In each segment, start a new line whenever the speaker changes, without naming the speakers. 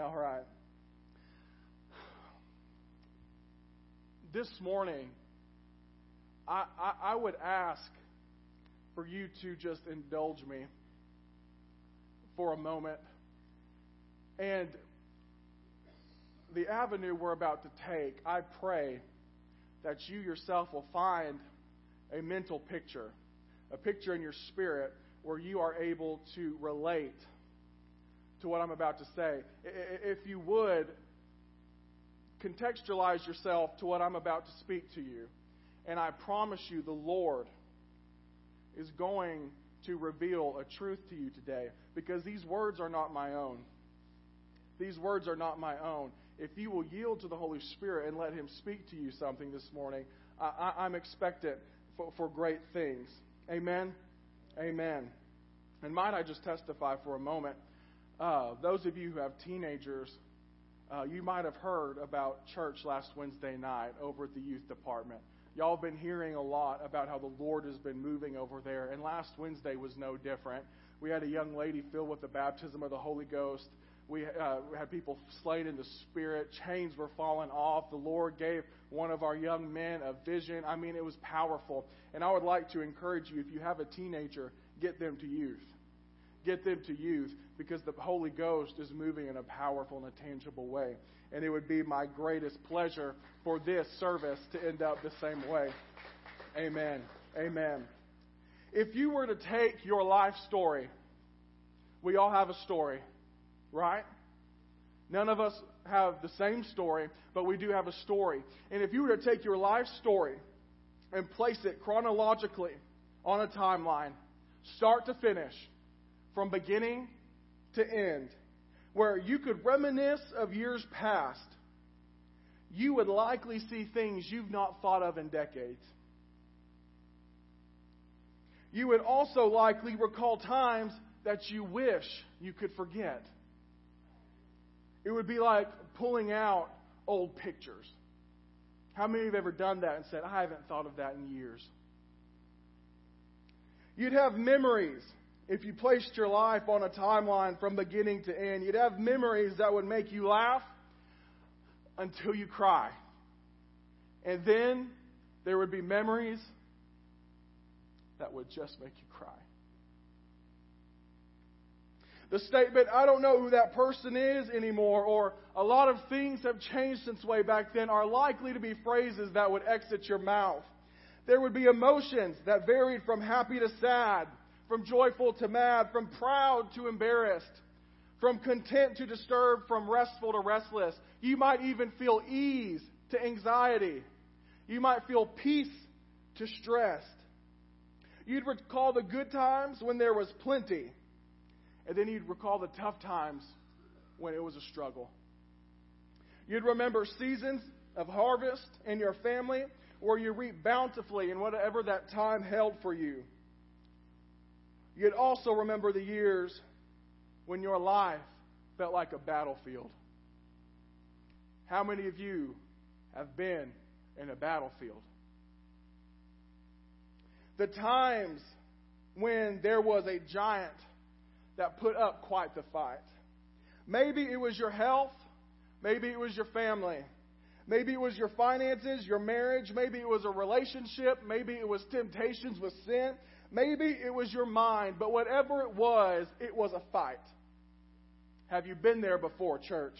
All right. This morning, I, I, I would ask for you to just indulge me for a moment. And the avenue we're about to take, I pray that you yourself will find a mental picture, a picture in your spirit where you are able to relate to what I'm about to say. If you would, contextualize yourself to what I'm about to speak to you. And I promise you, the Lord is going to reveal a truth to you today because these words are not my own. These words are not my own. If you will yield to the Holy Spirit and let Him speak to you something this morning, I, am expectant for, for great things. Amen. Amen. And might I just testify for a moment? Uh, those of you who have teenagers, uh, you might have heard about church last Wednesday night over at the youth department. Y'all have been hearing a lot about how the Lord has been moving over there, and last Wednesday was no different. We had a young lady filled with the baptism of the Holy Ghost. We uh, had people slain in the Spirit. Chains were falling off. The Lord gave one of our young men a vision. I mean, it was powerful. And I would like to encourage you if you have a teenager, get them to youth get them to youth because the Holy Ghost is moving in a powerful and a tangible way. And it would be my greatest pleasure for this service to end up the same way. Amen. Amen. If you were to take your life story, we all have a story, right? None of us have the same story, but we do have a story. And if you were to take your life story and place it chronologically on a timeline, start to finish, from beginning to end, where you could reminisce of years past, you would likely see things you've not thought of in decades. You would also likely recall times that you wish you could forget. It would be like pulling out old pictures. How many have ever done that and said, I haven't thought of that in years? You'd have memories if you placed your life on a timeline from beginning to end, you'd have memories that would make you laugh until you cry. And then there would be memories that would just make you cry. The statement, I don't know who that person is anymore, or a lot of things have changed since way back then, are likely to be phrases that would exit your mouth. There would be emotions that varied from happy to sad, from joyful to mad, from proud to embarrassed, from content to disturbed, from restful to restless. You might even feel ease to anxiety. You might feel peace to stressed. You'd recall the good times when there was plenty, and then you'd recall the tough times when it was a struggle. You'd remember seasons of harvest in your family where you reap bountifully in whatever that time held for you. You'd also remember the years when your life felt like a battlefield. How many of you have been in a battlefield? The times when there was a giant that put up quite the fight. Maybe it was your health, maybe it was your family. Maybe it was your finances, your marriage, maybe it was a relationship, maybe it was temptations with sin, Maybe it was your mind, but whatever it was, it was a fight. Have you been there before, church?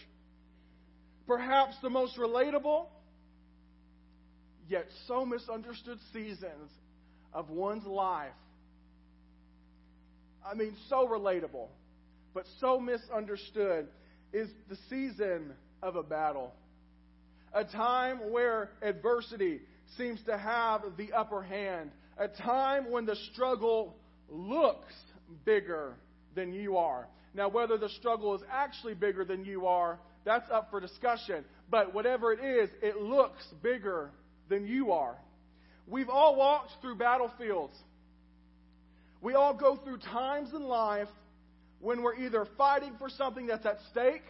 Perhaps the most relatable, yet so misunderstood seasons of one's life. I mean, so relatable, but so misunderstood is the season of a battle. A time where adversity seems to have the upper hand a time when the struggle looks bigger than you are. Now, whether the struggle is actually bigger than you are, that's up for discussion. But whatever it is, it looks bigger than you are. We've all walked through battlefields. We all go through times in life when we're either fighting for something that's at stake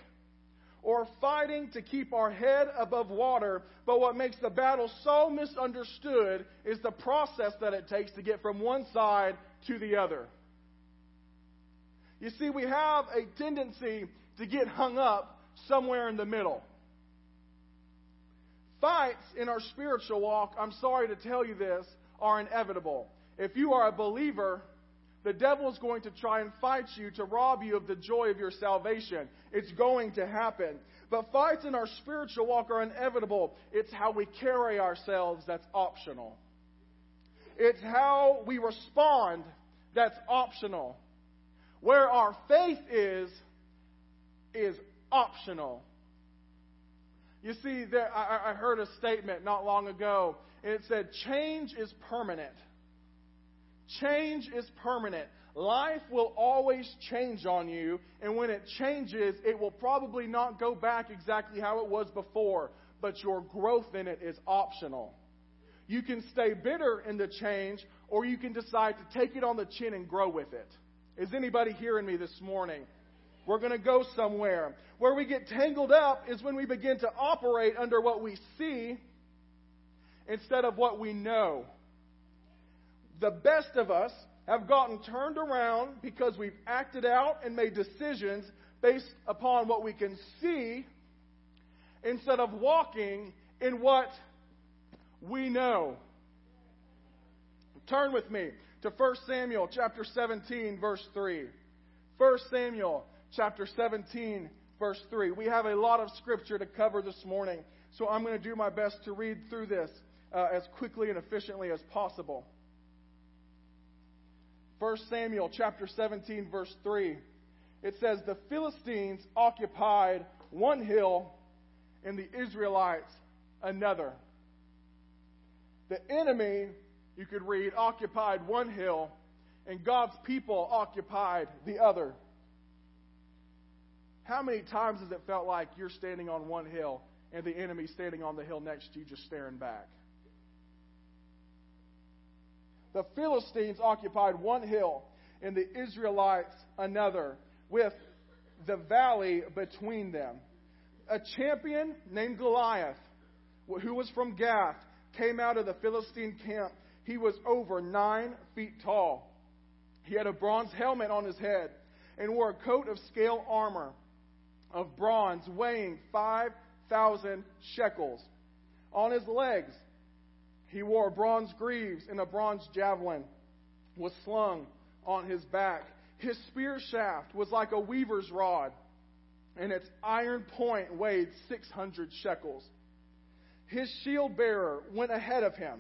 or fighting to keep our head above water. But what makes the battle so misunderstood is the process that it takes to get from one side to the other. You see, we have a tendency to get hung up somewhere in the middle. Fights in our spiritual walk, I'm sorry to tell you this, are inevitable. If you are a believer, the devil is going to try and fight you to rob you of the joy of your salvation. It's going to happen. But fights in our spiritual walk are inevitable. It's how we carry ourselves that's optional. It's how we respond that's optional. Where our faith is, is optional. You see, there, I, I heard a statement not long ago, and it said, Change is permanent. Change is permanent. Life will always change on you, and when it changes, it will probably not go back exactly how it was before, but your growth in it is optional. You can stay bitter in the change, or you can decide to take it on the chin and grow with it. Is anybody hearing me this morning? We're going to go somewhere. Where we get tangled up is when we begin to operate under what we see instead of what we know. The best of us have gotten turned around because we've acted out and made decisions based upon what we can see instead of walking in what we know. Turn with me to 1 Samuel chapter 17 verse 3. 1 Samuel chapter 17 verse 3. We have a lot of scripture to cover this morning, so I'm going to do my best to read through this uh, as quickly and efficiently as possible. 1 Samuel chapter 17 verse 3. It says the Philistines occupied one hill and the Israelites another. The enemy, you could read, occupied one hill and God's people occupied the other. How many times has it felt like you're standing on one hill and the enemy standing on the hill next to you just staring back? The Philistines occupied one hill and the Israelites another, with the valley between them. A champion named Goliath, who was from Gath, came out of the Philistine camp. He was over nine feet tall. He had a bronze helmet on his head and wore a coat of scale armor of bronze weighing 5,000 shekels. On his legs, he wore bronze greaves and a bronze javelin was slung on his back. His spear shaft was like a weaver's rod, and its iron point weighed 600 shekels. His shield bearer went ahead of him.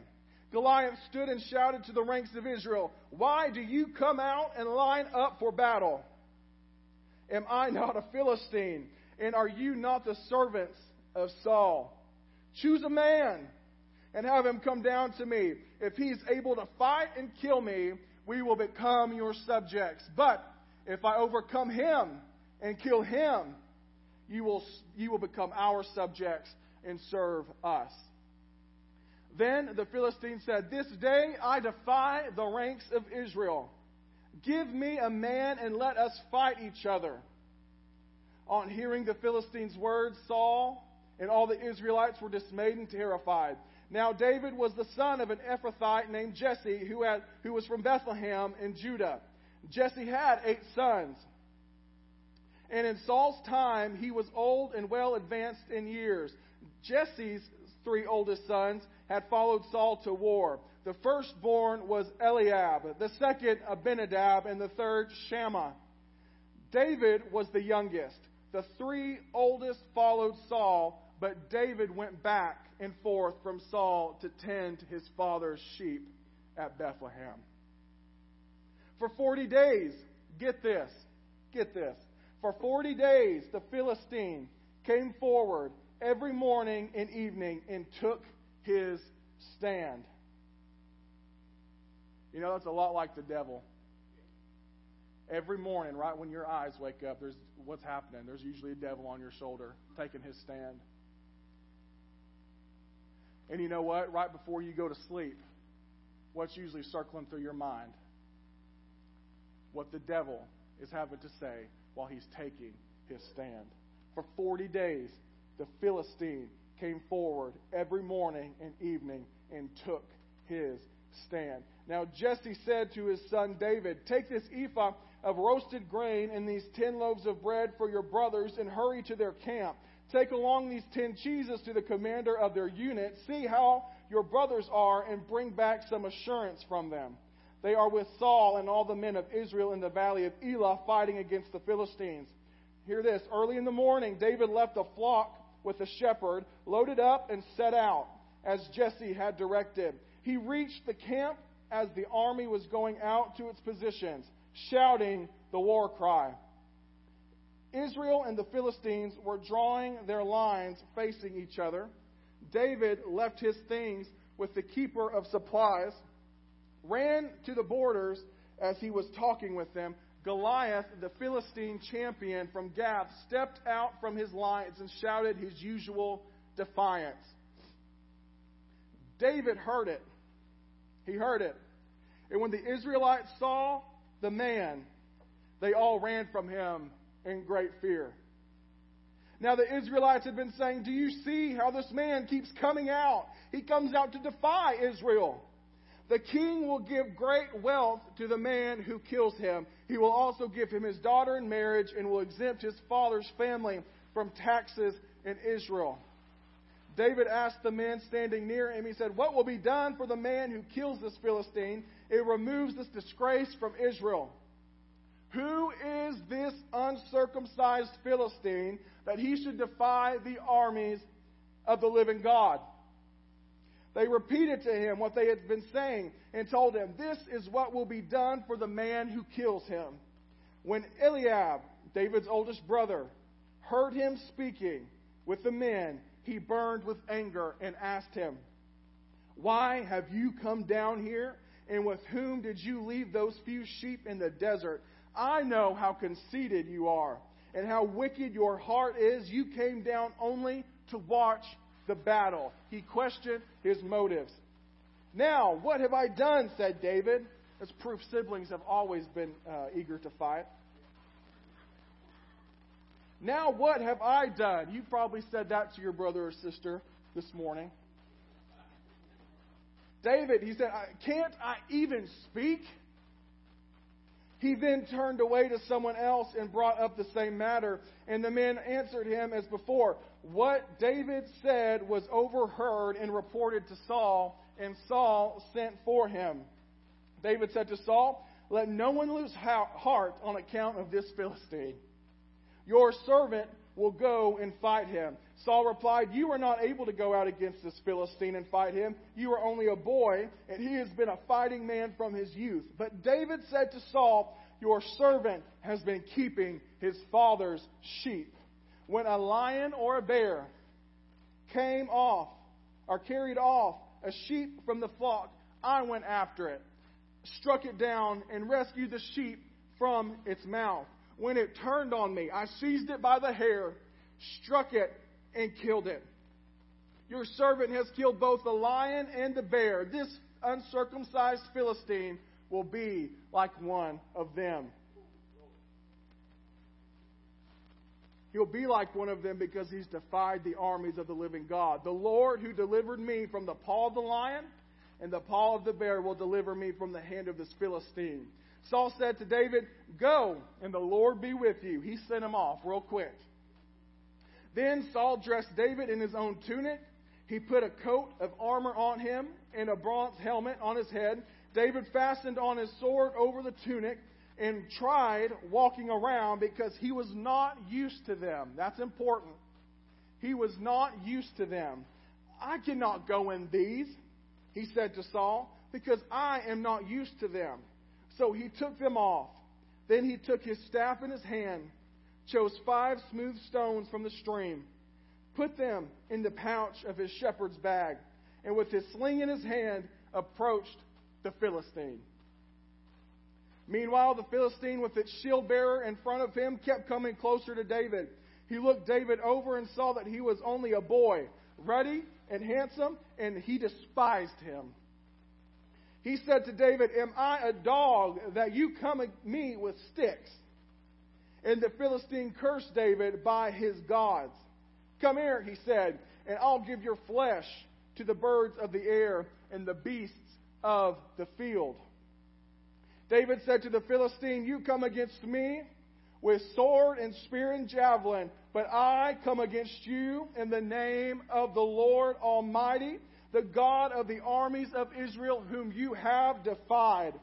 Goliath stood and shouted to the ranks of Israel, Why do you come out and line up for battle? Am I not a Philistine? And are you not the servants of Saul? Choose a man and have him come down to me. If he is able to fight and kill me, we will become your subjects. But if I overcome him and kill him, you will, you will become our subjects and serve us. Then the Philistine said, This day I defy the ranks of Israel. Give me a man and let us fight each other. On hearing the Philistines' words, Saul and all the Israelites were dismayed and terrified. Now David was the son of an Ephrathite named Jesse, who, had, who was from Bethlehem in Judah. Jesse had eight sons. And in Saul's time, he was old and well advanced in years. Jesse's three oldest sons had followed Saul to war. The firstborn was Eliab, the second Abinadab, and the third Shammah. David was the youngest. The three oldest followed Saul, but David went back and forth from Saul to tend his father's sheep at Bethlehem. For 40 days, get this, get this. For 40 days, the Philistine came forward every morning and evening and took his stand. You know, that's a lot like the devil. Every morning, right when your eyes wake up, there's what's happening. There's usually a devil on your shoulder taking his stand. And you know what? Right before you go to sleep, what's usually circling through your mind? What the devil is having to say while he's taking his stand. For 40 days, the Philistine came forward every morning and evening and took his stand. Now Jesse said to his son David, Take this ephah of roasted grain and these ten loaves of bread for your brothers and hurry to their camp. Take along these ten cheeses to the commander of their unit. See how your brothers are and bring back some assurance from them. They are with Saul and all the men of Israel in the valley of Elah fighting against the Philistines. Hear this. Early in the morning, David left the flock with the shepherd, loaded up, and set out, as Jesse had directed. He reached the camp as the army was going out to its positions, shouting the war cry. Israel and the Philistines were drawing their lines facing each other. David left his things with the keeper of supplies, ran to the borders as he was talking with them. Goliath, the Philistine champion from Gath, stepped out from his lines and shouted his usual defiance. David heard it. He heard it. And when the Israelites saw the man, they all ran from him in great fear. Now the Israelites had been saying, Do you see how this man keeps coming out? He comes out to defy Israel. The king will give great wealth to the man who kills him. He will also give him his daughter in marriage and will exempt his father's family from taxes in Israel. David asked the men standing near him, he said, What will be done for the man who kills this Philistine? It removes this disgrace from Israel. Who is this uncircumcised Philistine that he should defy the armies of the living God? They repeated to him what they had been saying and told him, This is what will be done for the man who kills him. When Eliab, David's oldest brother, heard him speaking with the men, he burned with anger and asked him, Why have you come down here? And with whom did you leave those few sheep in the desert? I know how conceited you are and how wicked your heart is. You came down only to watch the battle. He questioned his motives. Now, what have I done? said David. As proof siblings have always been uh, eager to fight. Now, what have I done? You probably said that to your brother or sister this morning. David, he said, Can't I even speak? He then turned away to someone else and brought up the same matter. And the men answered him as before. What David said was overheard and reported to Saul, and Saul sent for him. David said to Saul, Let no one lose heart on account of this Philistine. Your servant will go and fight him. Saul replied, You are not able to go out against this Philistine and fight him. You are only a boy, and he has been a fighting man from his youth. But David said to Saul, Your servant has been keeping his father's sheep. When a lion or a bear came off or carried off a sheep from the flock, I went after it, struck it down, and rescued the sheep from its mouth. When it turned on me, I seized it by the hair, struck it, and killed it. Your servant has killed both the lion and the bear. This uncircumcised Philistine will be like one of them. He'll be like one of them because he's defied the armies of the living God. The Lord who delivered me from the paw of the lion and the paw of the bear will deliver me from the hand of this Philistine. Saul said to David, Go, and the Lord be with you. He sent him off real quick. Then Saul dressed David in his own tunic. He put a coat of armor on him and a bronze helmet on his head. David fastened on his sword over the tunic and tried walking around because he was not used to them. That's important. He was not used to them. I cannot go in these, he said to Saul, because I am not used to them. So he took them off. Then he took his staff in his hand, chose five smooth stones from the stream, put them in the pouch of his shepherd's bag, and with his sling in his hand, approached the Philistine. Meanwhile, the Philistine, with its shield bearer in front of him, kept coming closer to David. He looked David over and saw that he was only a boy, ruddy and handsome, and he despised him. He said to David, Am I a dog that you come at me with sticks? And the Philistine cursed David by his gods. Come here, he said, and I'll give your flesh to the birds of the air and the beasts of the field. David said to the Philistine, You come against me with sword and spear and javelin, but I come against you in the name of the Lord Almighty, the God of the armies of Israel, whom you have defied.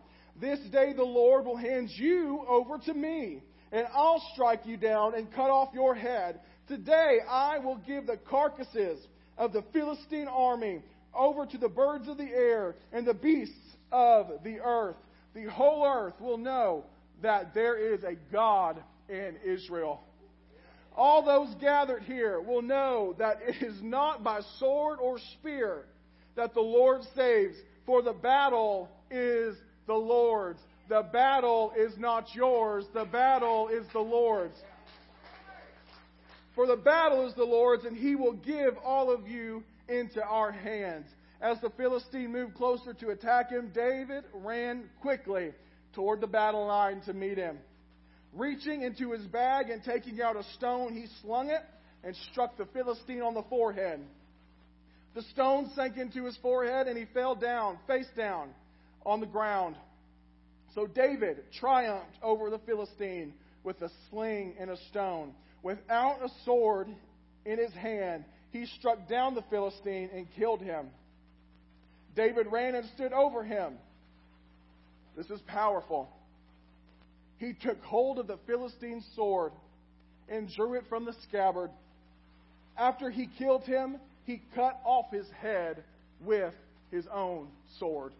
This day the Lord will hand you over to me, and I'll strike you down and cut off your head. Today I will give the carcasses of the Philistine army over to the birds of the air and the beasts of the earth. The whole earth will know that there is a God in Israel. All those gathered here will know that it is not by sword or spear that the Lord saves, for the battle is the Lord's. The battle is not yours, the battle is the Lord's. For the battle is the Lord's, and he will give all of you into our hands. As the Philistine moved closer to attack him, David ran quickly toward the battle line to meet him. Reaching into his bag and taking out a stone, he slung it and struck the Philistine on the forehead. The stone sank into his forehead and he fell down, face down, on the ground. So David triumphed over the Philistine with a sling and a stone. Without a sword in his hand, he struck down the Philistine and killed him. David ran and stood over him. This is powerful. He took hold of the Philistine's sword and drew it from the scabbard. After he killed him, he cut off his head with his own sword.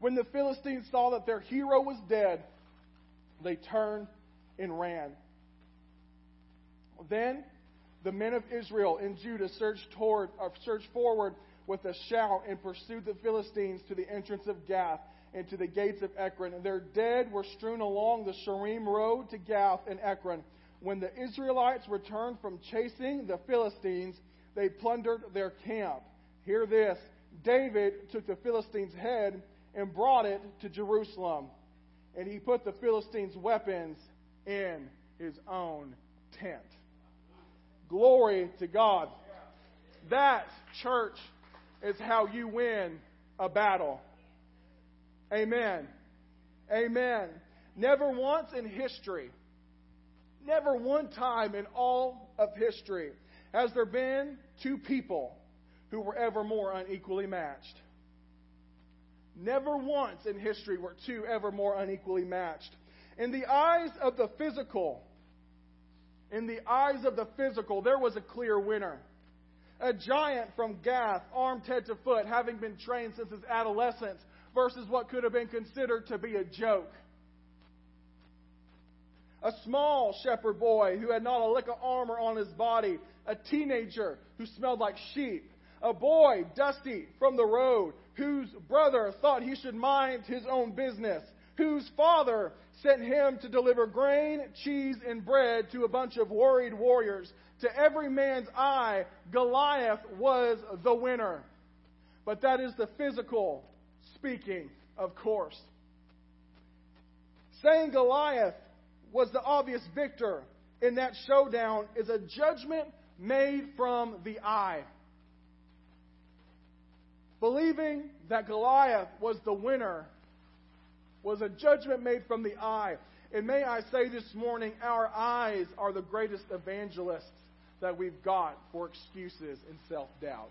When the Philistines saw that their hero was dead, they turned and ran. Then the men of Israel and Judah surged toward, or surged forward with a shout and pursued the Philistines to the entrance of Gath and to the gates of Ekron. And their dead were strewn along the Shaaraim road to Gath and Ekron. When the Israelites returned from chasing the Philistines, they plundered their camp. Hear this David took the Philistines' head and brought it to Jerusalem. And he put the Philistines' weapons in his own tent. Glory to God. That, church, is how you win a battle. Amen. Amen. Never once in history, never one time in all of history has there been two people who were ever more unequally matched. Never once in history were two ever more unequally matched. In the eyes of the physical, in the eyes of the physical, there was a clear winner. A giant from Gath, armed head to foot, having been trained since his adolescence, versus what could have been considered to be a joke. A small shepherd boy who had not a lick of armor on his body, a teenager who smelled like sheep, a boy dusty from the road, whose brother thought he should mind his own business, whose father sent him to deliver grain, cheese, and bread to a bunch of worried warriors. To every man's eye, Goliath was the winner. But that is the physical speaking, of course. Saying Goliath was the obvious victor in that showdown is a judgment made from the eye. Believing that Goliath was the winner was a judgment made from the eye. And may I say this morning, our eyes are the greatest evangelists that we've got for excuses and self doubt.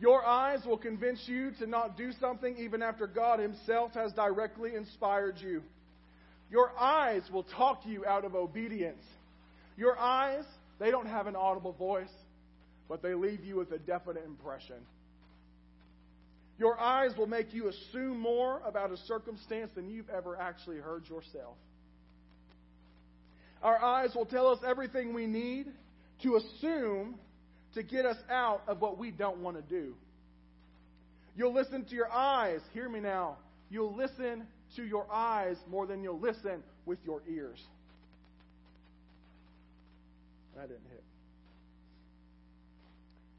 Your eyes will convince you to not do something even after God Himself has directly inspired you. Your eyes will talk you out of obedience. Your eyes, they don't have an audible voice, but they leave you with a definite impression. Your eyes will make you assume more about a circumstance than you've ever actually heard yourself. Our eyes will tell us everything we need to assume to get us out of what we don't want to do. You'll listen to your eyes. Hear me now. You'll listen to your eyes more than you'll listen with your ears. That didn't.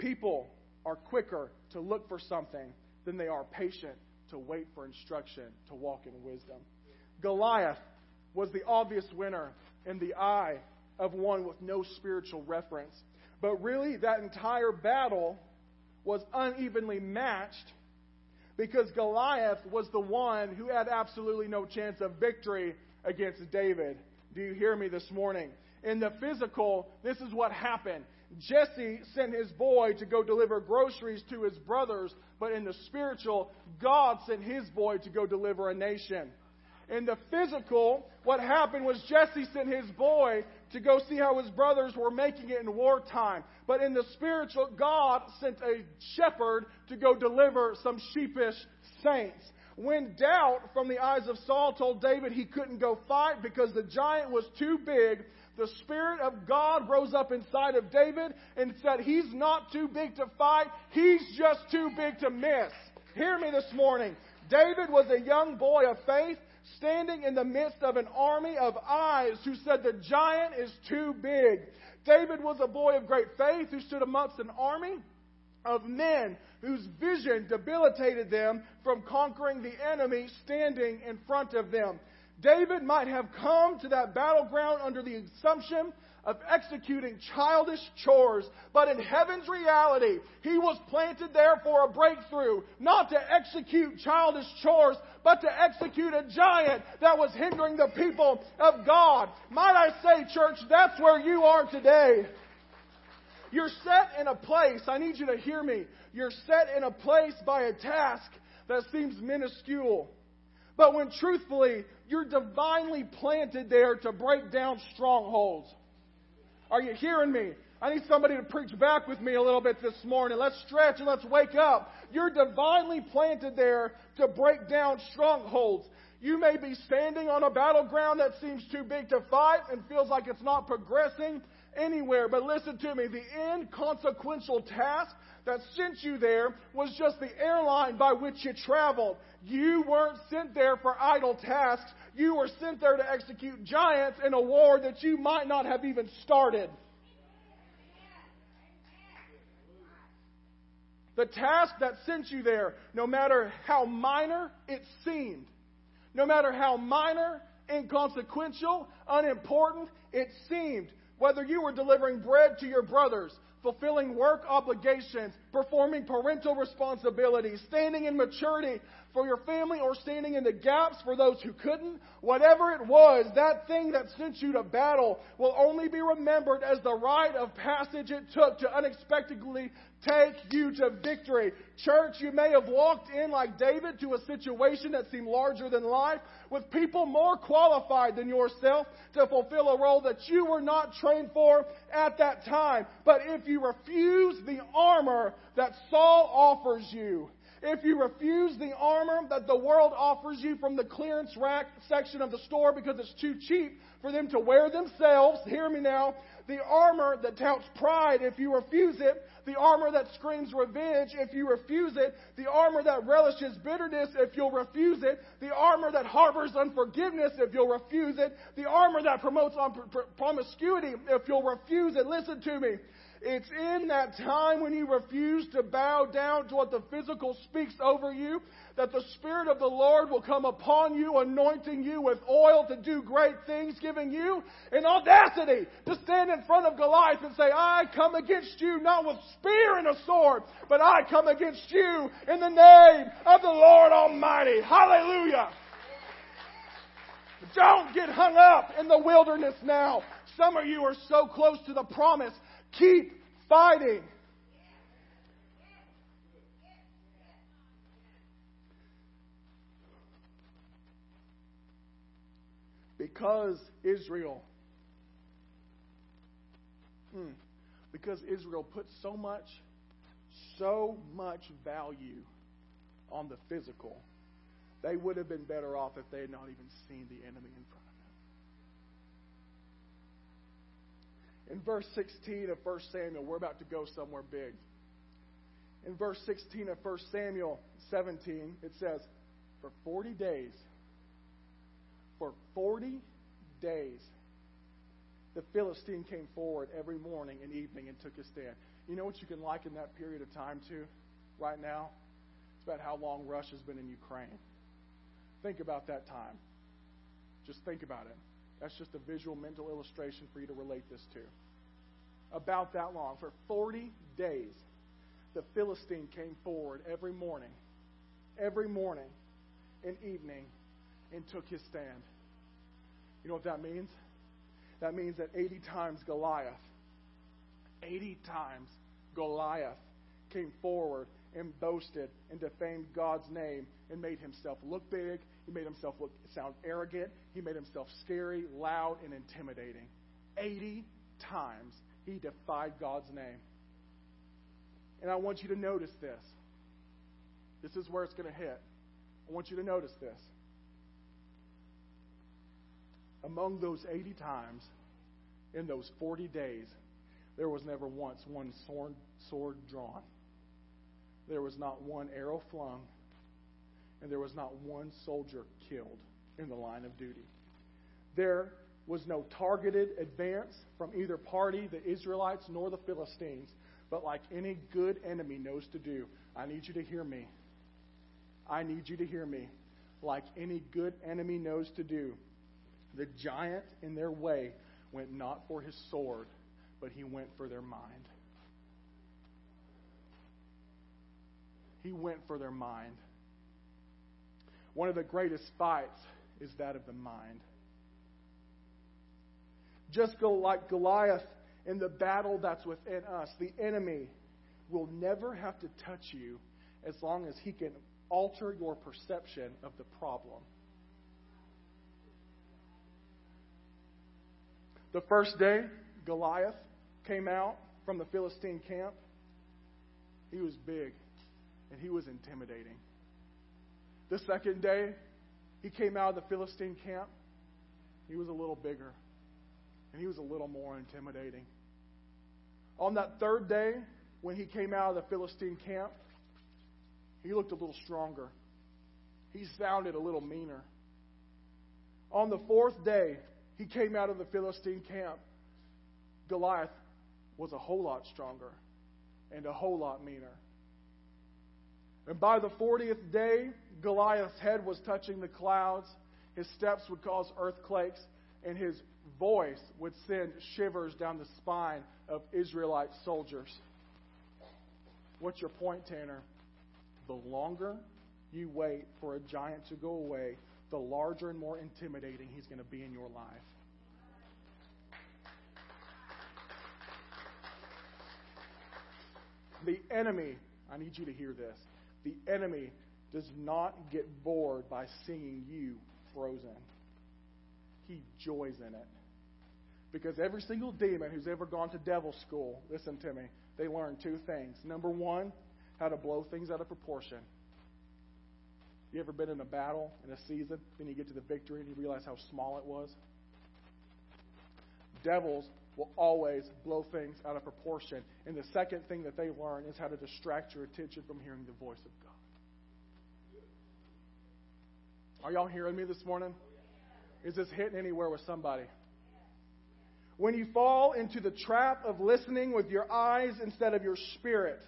People are quicker to look for something than they are patient to wait for instruction to walk in wisdom. Goliath was the obvious winner in the eye of one with no spiritual reference. But really, that entire battle was unevenly matched because Goliath was the one who had absolutely no chance of victory against David. Do you hear me this morning? In the physical, this is what happened. Jesse sent his boy to go deliver groceries to his brothers, but in the spiritual, God sent his boy to go deliver a nation. In the physical, what happened was Jesse sent his boy to go see how his brothers were making it in wartime. But in the spiritual, God sent a shepherd to go deliver some sheepish saints. When doubt from the eyes of Saul told David he couldn't go fight because the giant was too big, the Spirit of God rose up inside of David and said, He's not too big to fight, he's just too big to miss. Hear me this morning. David was a young boy of faith standing in the midst of an army of eyes who said the giant is too big. David was a boy of great faith who stood amongst an army of men whose vision debilitated them from conquering the enemy standing in front of them. David might have come to that battleground under the assumption of executing childish chores, but in heaven's reality, he was planted there for a breakthrough, not to execute childish chores, but to execute a giant that was hindering the people of God. Might I say, church, that's where you are today. You're set in a place, I need you to hear me. You're set in a place by a task that seems minuscule. But when truthfully, you're divinely planted there to break down strongholds. Are you hearing me? I need somebody to preach back with me a little bit this morning. Let's stretch and let's wake up. You're divinely planted there to break down strongholds. You may be standing on a battleground that seems too big to fight and feels like it's not progressing anywhere. But listen to me the inconsequential task that sent you there was just the airline by which you traveled. You weren't sent there for idle tasks. You were sent there to execute giants in a war that you might not have even started. The task that sent you there, no matter how minor it seemed, no matter how minor, inconsequential, unimportant it seemed, whether you were delivering bread to your brothers, fulfilling work obligations, performing parental responsibilities, standing in maturity for your family, or standing in the gaps for those who couldn't, whatever it was, that thing that sent you to battle will only be remembered as the rite of passage it took to unexpectedly take you to victory. Church, you may have walked in like David to a situation that seemed larger than life with people more qualified than yourself to fulfill a role that you were not trained for at that time. But if you refuse the armor that Saul offers you, if you refuse the armor that the world offers you from the clearance rack section of the store because it's too cheap for them to wear themselves, hear me now, the armor that touts pride, if you refuse it, the armor that screams revenge, if you refuse it, the armor that relishes bitterness, if you'll refuse it, the armor that harbors unforgiveness, if you'll refuse it, the armor that promotes promiscuity, if you'll refuse it. Listen to me. It's in that time when you refuse to bow down to what the physical speaks over you that the Spirit of the Lord will come upon you, anointing you with oil to do great things, giving you an audacity to stand in front of Goliath and say, I come against you not with spear and a sword, but I come against you in the name of the Lord Almighty. Hallelujah. Don't get hung up in the wilderness now. Some of you are so close to the promise Keep fighting. Because Israel, hmm, because Israel put so much, so much value on the physical, they would have been better off if they had not even seen the enemy in front. In verse 16 of 1 Samuel, we're about to go somewhere big. In verse 16 of 1 Samuel 17, it says, For 40 days, for 40 days, the Philistine came forward every morning and evening and took his stand. You know what you can liken that period of time to right now? It's about how long Russia's been in Ukraine. Think about that time. Just think about it. That's just a visual mental illustration for you to relate this to. About that long, for 40 days, the Philistine came forward every morning every morning and evening and took his stand. You know what that means? That means that 80 times Goliath, 80 times Goliath came forward and boasted and defamed God's name and made himself look big. He made himself look sound arrogant. He made himself scary, loud, and intimidating. 80 times he defied God's name. And I want you to notice this. This is where it's going to hit. I want you to notice this. Among those 80 times in those 40 days, there was never once one sword, sword drawn. There was not one arrow flung. And there was not one soldier killed in the line of duty. There was no targeted advance from either party, the Israelites nor the Philistines. But like any good enemy knows to do, I need you to hear me. I need you to hear me. Like any good enemy knows to do, the giant in their way went not for his sword, but he went for their mind. He went for their mind. One of the greatest fights is that of the mind. Just go like Goliath in the battle that's within us. The enemy will never have to touch you as long as he can alter your perception of the problem. The first day, Goliath came out from the Philistine camp. He was big and he was intimidating. The second day, he came out of the Philistine camp. He was a little bigger and he was a little more intimidating. On that third day, when he came out of the Philistine camp, he looked a little stronger. He sounded a little meaner. On the fourth day, he came out of the Philistine camp. Goliath was a whole lot stronger and a whole lot meaner. And by the 40th day, Goliath's head was touching the clouds. His steps would cause earthquakes, and his voice would send shivers down the spine of Israelite soldiers. What's your point, Tanner? The longer you wait for a giant to go away, the larger and more intimidating he's going to be in your life. The enemy, I need you to hear this. The enemy does not get bored by seeing you frozen. He joys in it. Because every single demon who's ever gone to devil school, listen to me, they learn two things. Number one, how to blow things out of proportion. You ever been in a battle in a season, then you get to the victory and you realize how small it was? Devils will always blow things out of proportion. And the second thing that they learn is how to distract your attention from hearing the voice of God. Are y'all hearing me this morning? Is this hitting anywhere with somebody? When you fall into the trap of listening with your eyes instead of your spirit,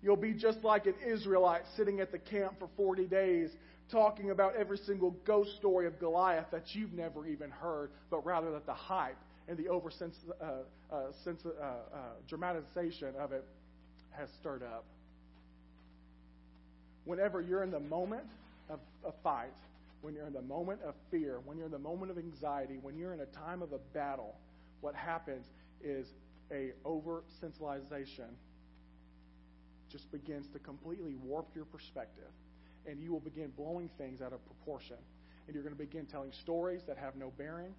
you'll be just like an Israelite sitting at the camp for 40 days talking about every single ghost story of Goliath that you've never even heard, but rather that the hype and the over uh, uh, uh, dramatization of it has stirred up. Whenever you're in the moment of a fight, when you're in the moment of fear, when you're in the moment of anxiety, when you're in a time of a battle, what happens is a over sensibilization just begins to completely warp your perspective. And you will begin blowing things out of proportion. And you're going to begin telling stories that have no bearing.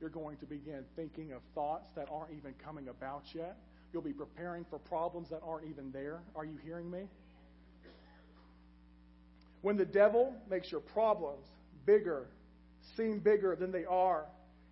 You're going to begin thinking of thoughts that aren't even coming about yet. You'll be preparing for problems that aren't even there. Are you hearing me? When the devil makes your problems bigger, seem bigger than they are,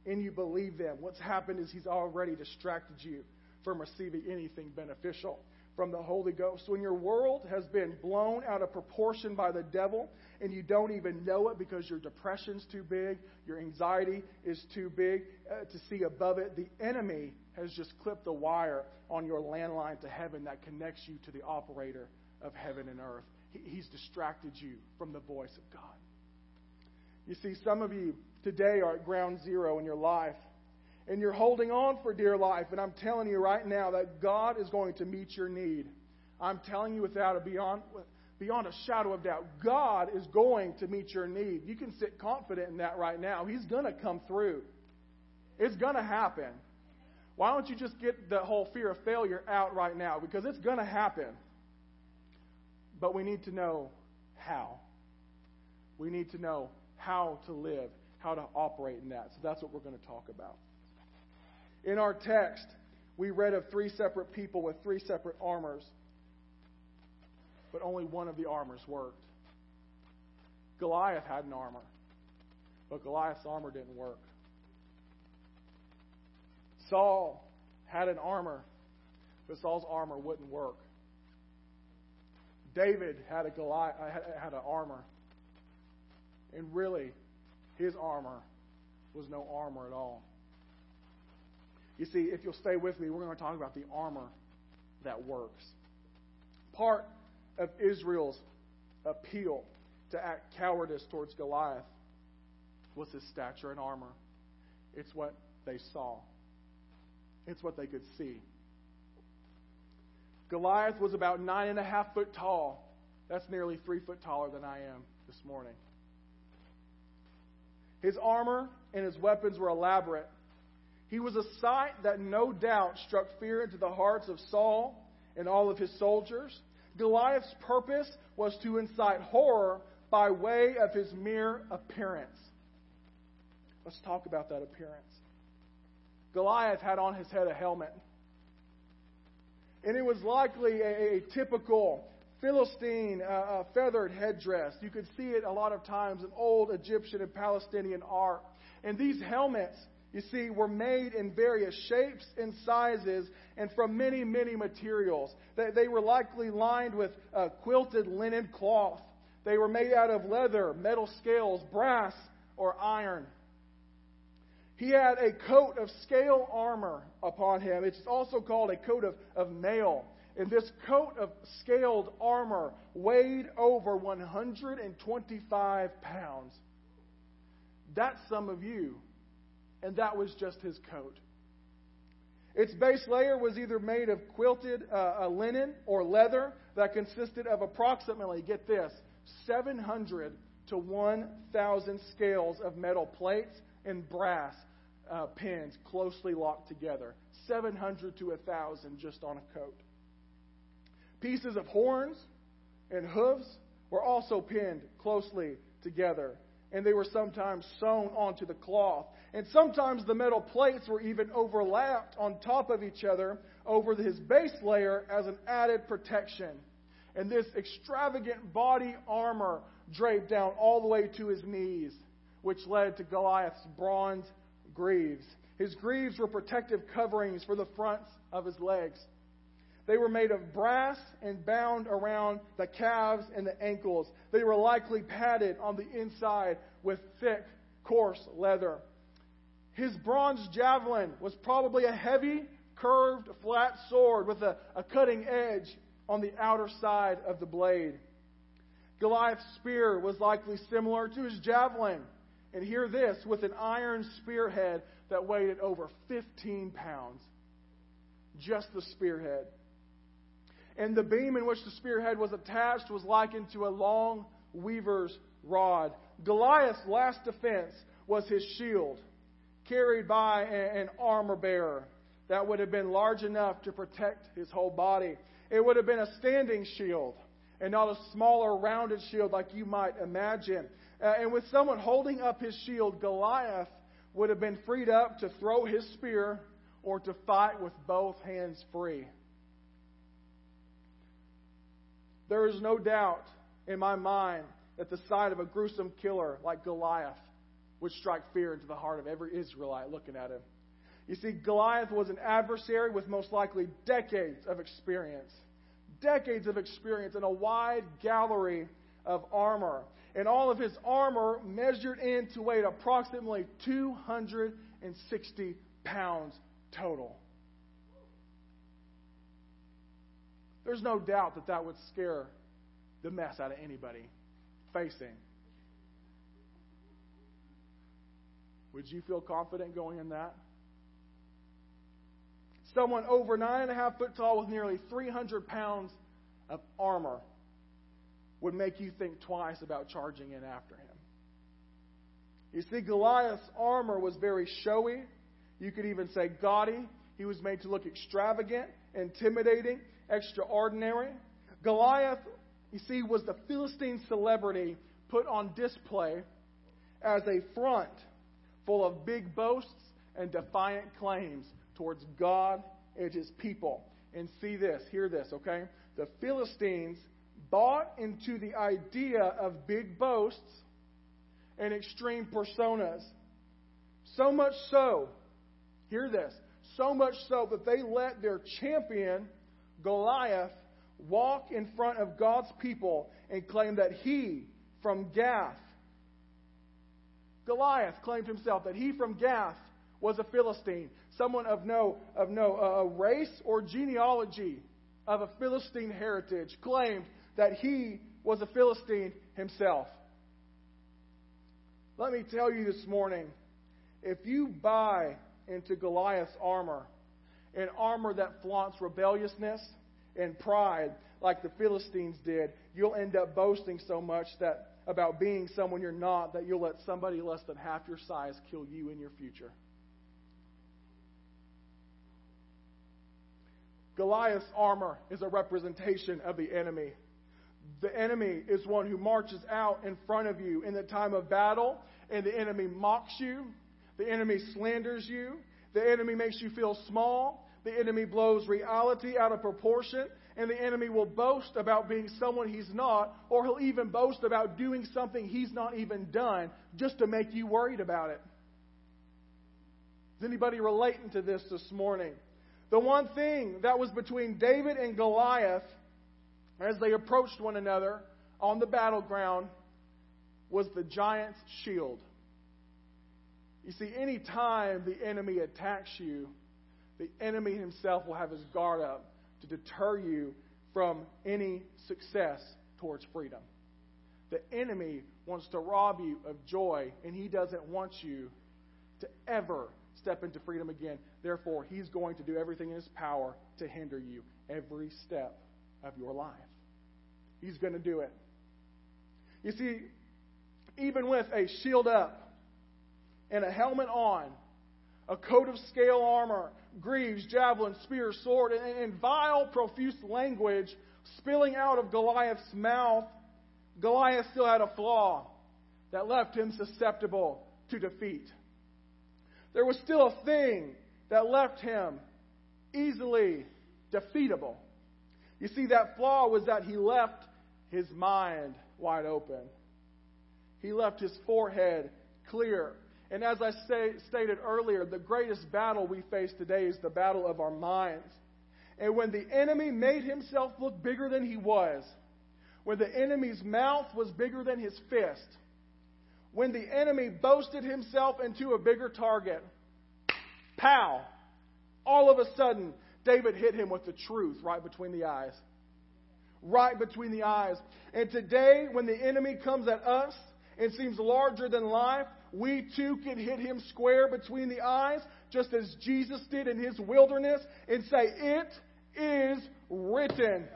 and you believe them. What's happened is he's already distracted you from receiving anything beneficial from the Holy Ghost. When your world has been blown out of proportion by the devil and you don't even know it because your depression's too big, your anxiety is too big uh, to see above it, the enemy has just clipped the wire on your landline to heaven that connects you to the operator of heaven and earth. He, he's distracted you from the voice of God. You see, some of you today are at ground zero in your life. And you're holding on for dear life. And I'm telling you right now that God is going to meet your need. I'm telling you without a beyond beyond a shadow of doubt. God is going to meet your need. You can sit confident in that right now. He's going to come through. It's going to happen. Why don't you just get the whole fear of failure out right now? Because it's going to happen. But we need to know how. We need to know how to live, how to operate in that. So that's what we're going to talk about. In our text, we read of three separate people with three separate armors, but only one of the armors worked. Goliath had an armor, but Goliath's armor didn't work. Saul had an armor, but Saul's armor wouldn't work. David had a Goliath had an armor, and really, his armor was no armor at all. You see, if you'll stay with me, we're going to talk about the armor that works. Part of Israel's appeal to act cowardice towards Goliath was his stature and armor. It's what they saw, it's what they could see. Goliath was about nine and a half foot tall. That's nearly three foot taller than I am this morning. His armor and his weapons were elaborate. He was a sight that no doubt struck fear into the hearts of Saul and all of his soldiers. Goliath's purpose was to incite horror by way of his mere appearance. Let's talk about that appearance. Goliath had on his head a helmet. And it was likely a, a typical Philistine uh, uh, feathered headdress. You could see it a lot of times in old Egyptian and Palestinian art. And these helmets you see, were made in various shapes and sizes and from many, many materials. They were likely lined with uh, quilted linen cloth. They were made out of leather, metal scales, brass, or iron. He had a coat of scale armor upon him. It's also called a coat of, of mail. And this coat of scaled armor weighed over 125 pounds. That's some of you and that was just his coat. Its base layer was either made of quilted uh, linen or leather that consisted of approximately, get this, 700 to 1,000 scales of metal plates and brass uh, pins closely locked together. 700 to 1,000 just on a coat. Pieces of horns and hooves were also pinned closely together, and they were sometimes sewn onto the cloth and sometimes the metal plates were even overlapped on top of each other over his base layer as an added protection. And this extravagant body armor draped down all the way to his knees, which led to Goliath's bronze greaves. His greaves were protective coverings for the fronts of his legs. They were made of brass and bound around the calves and the ankles. They were likely padded on the inside with thick, coarse leather. His bronze javelin was probably a heavy, curved, flat sword with a, a cutting edge on the outer side of the blade. Goliath's spear was likely similar to his javelin. And hear this with an iron spearhead that weighed over 15 pounds. Just the spearhead. And the beam in which the spearhead was attached was likened to a long weaver's rod. Goliath's last defense was his shield carried by an armor bearer that would have been large enough to protect his whole body. It would have been a standing shield and not a smaller, rounded shield like you might imagine. Uh, and with someone holding up his shield, Goliath would have been freed up to throw his spear or to fight with both hands free. There is no doubt in my mind that the sight of a gruesome killer like Goliath would strike fear into the heart of every Israelite looking at him. You see, Goliath was an adversary with most likely decades of experience. Decades of experience and a wide gallery of armor. And all of his armor measured in to weigh approximately 260 pounds total. There's no doubt that that would scare the mess out of anybody facing Would you feel confident going in that? Someone over nine and a half foot tall with nearly 300 pounds of armor. Would make you think twice about charging in after him. You see, Goliath's armor was very showy. You could even say gaudy. He was made to look extravagant, intimidating, extraordinary. Goliath, you see, was the Philistine celebrity put on display as a front full of big boasts and defiant claims towards God and his people. And see this, hear this, okay? The Philistines bought into the idea of big boasts and extreme personas. So much so, hear this, so much so that they let their champion, Goliath, walk in front of God's people and claim that he from Gath, Goliath claimed himself that he from Gath was a Philistine, someone of no, of no uh, race or genealogy of a Philistine heritage, claimed that he was a Philistine himself. Let me tell you this morning if you buy into Goliath's armor, an armor that flaunts rebelliousness and pride like the Philistines did, you'll end up boasting so much that about being someone you're not that you'll let somebody less than half your size kill you in your future. Goliath's armor is a representation of the enemy. The enemy is one who marches out in front of you in the time of battle, and the enemy mocks you. The enemy slanders you. The enemy makes you feel small. The enemy blows reality out of proportion and the enemy will boast about being someone he's not, or he'll even boast about doing something he's not even done just to make you worried about it. Is anybody relating to this this morning? The one thing that was between David and Goliath as they approached one another on the battleground was the giant's shield. You see, any time the enemy attacks you, the enemy himself will have his guard up to deter you from any success towards freedom. The enemy wants to rob you of joy, and he doesn't want you to ever step into freedom again. Therefore, he's going to do everything in his power to hinder you every step of your life. He's going to do it. You see, even with a shield up and a helmet on, a coat of scale armor, greaves, javelin, spear, sword, and, and vile, profuse language spilling out of Goliath's mouth, Goliath still had a flaw that left him susceptible to defeat. There was still a thing that left him easily defeatable. You see, that flaw was that he left his mind wide open. He left his forehead clear. And as I say, stated earlier, the greatest battle we face today is the battle of our minds. And when the enemy made himself look bigger than he was, when the enemy's mouth was bigger than his fist, when the enemy boasted himself into a bigger target, pow, all of a sudden, David hit him with the truth right between the eyes. Right between the eyes. And today, when the enemy comes at us and seems larger than life, we too can hit him square between the eyes, just as Jesus did in his wilderness, and say, It is written.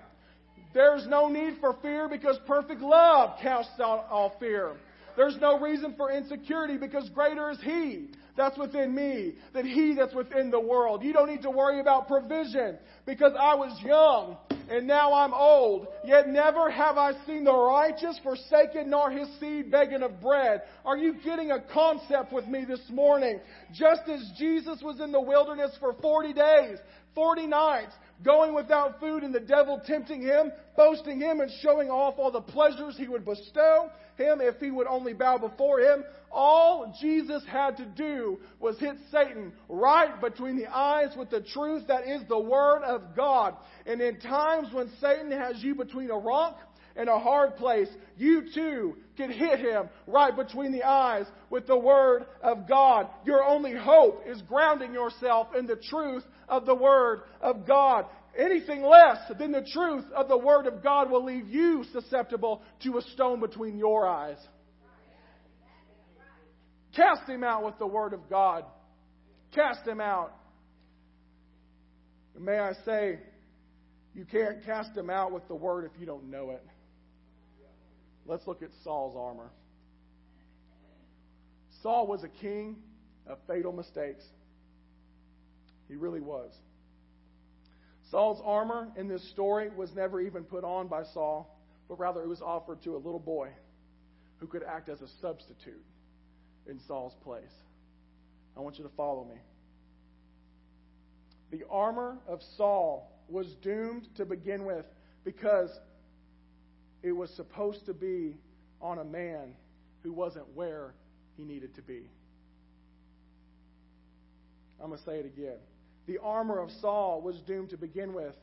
There's no need for fear because perfect love casts out all fear. There's no reason for insecurity because greater is He that's within me than He that's within the world. You don't need to worry about provision because I was young and now I'm old, yet never have I seen the righteous forsaken nor his seed begging of bread. Are you getting a concept with me this morning? Just as Jesus was in the wilderness for 40 days, 40 nights, going without food and the devil tempting him, boasting him and showing off all the pleasures he would bestow him if he would only bow before him. All Jesus had to do was hit Satan right between the eyes with the truth that is the Word of God. And in times when Satan has you between a rock and a hard place, you too can hit him right between the eyes with the Word of God. Your only hope is grounding yourself in the truth of the Word of God. Anything less than the truth of the Word of God will leave you susceptible to a stone between your eyes. Cast him out with the Word of God. Cast him out. And may I say, you can't cast him out with the Word if you don't know it. let's look at Saul's armor. Saul was a king of fatal mistakes. He really was. Saul's armor in this story was never even put on by Saul, but rather it was offered to a little boy who could act as a substitute in Saul's place. I want you to follow me. The armor of Saul was doomed to begin with because it was supposed to be on a man who wasn't where he needed to be. I'm going to say it again. The armor of Saul was doomed to begin with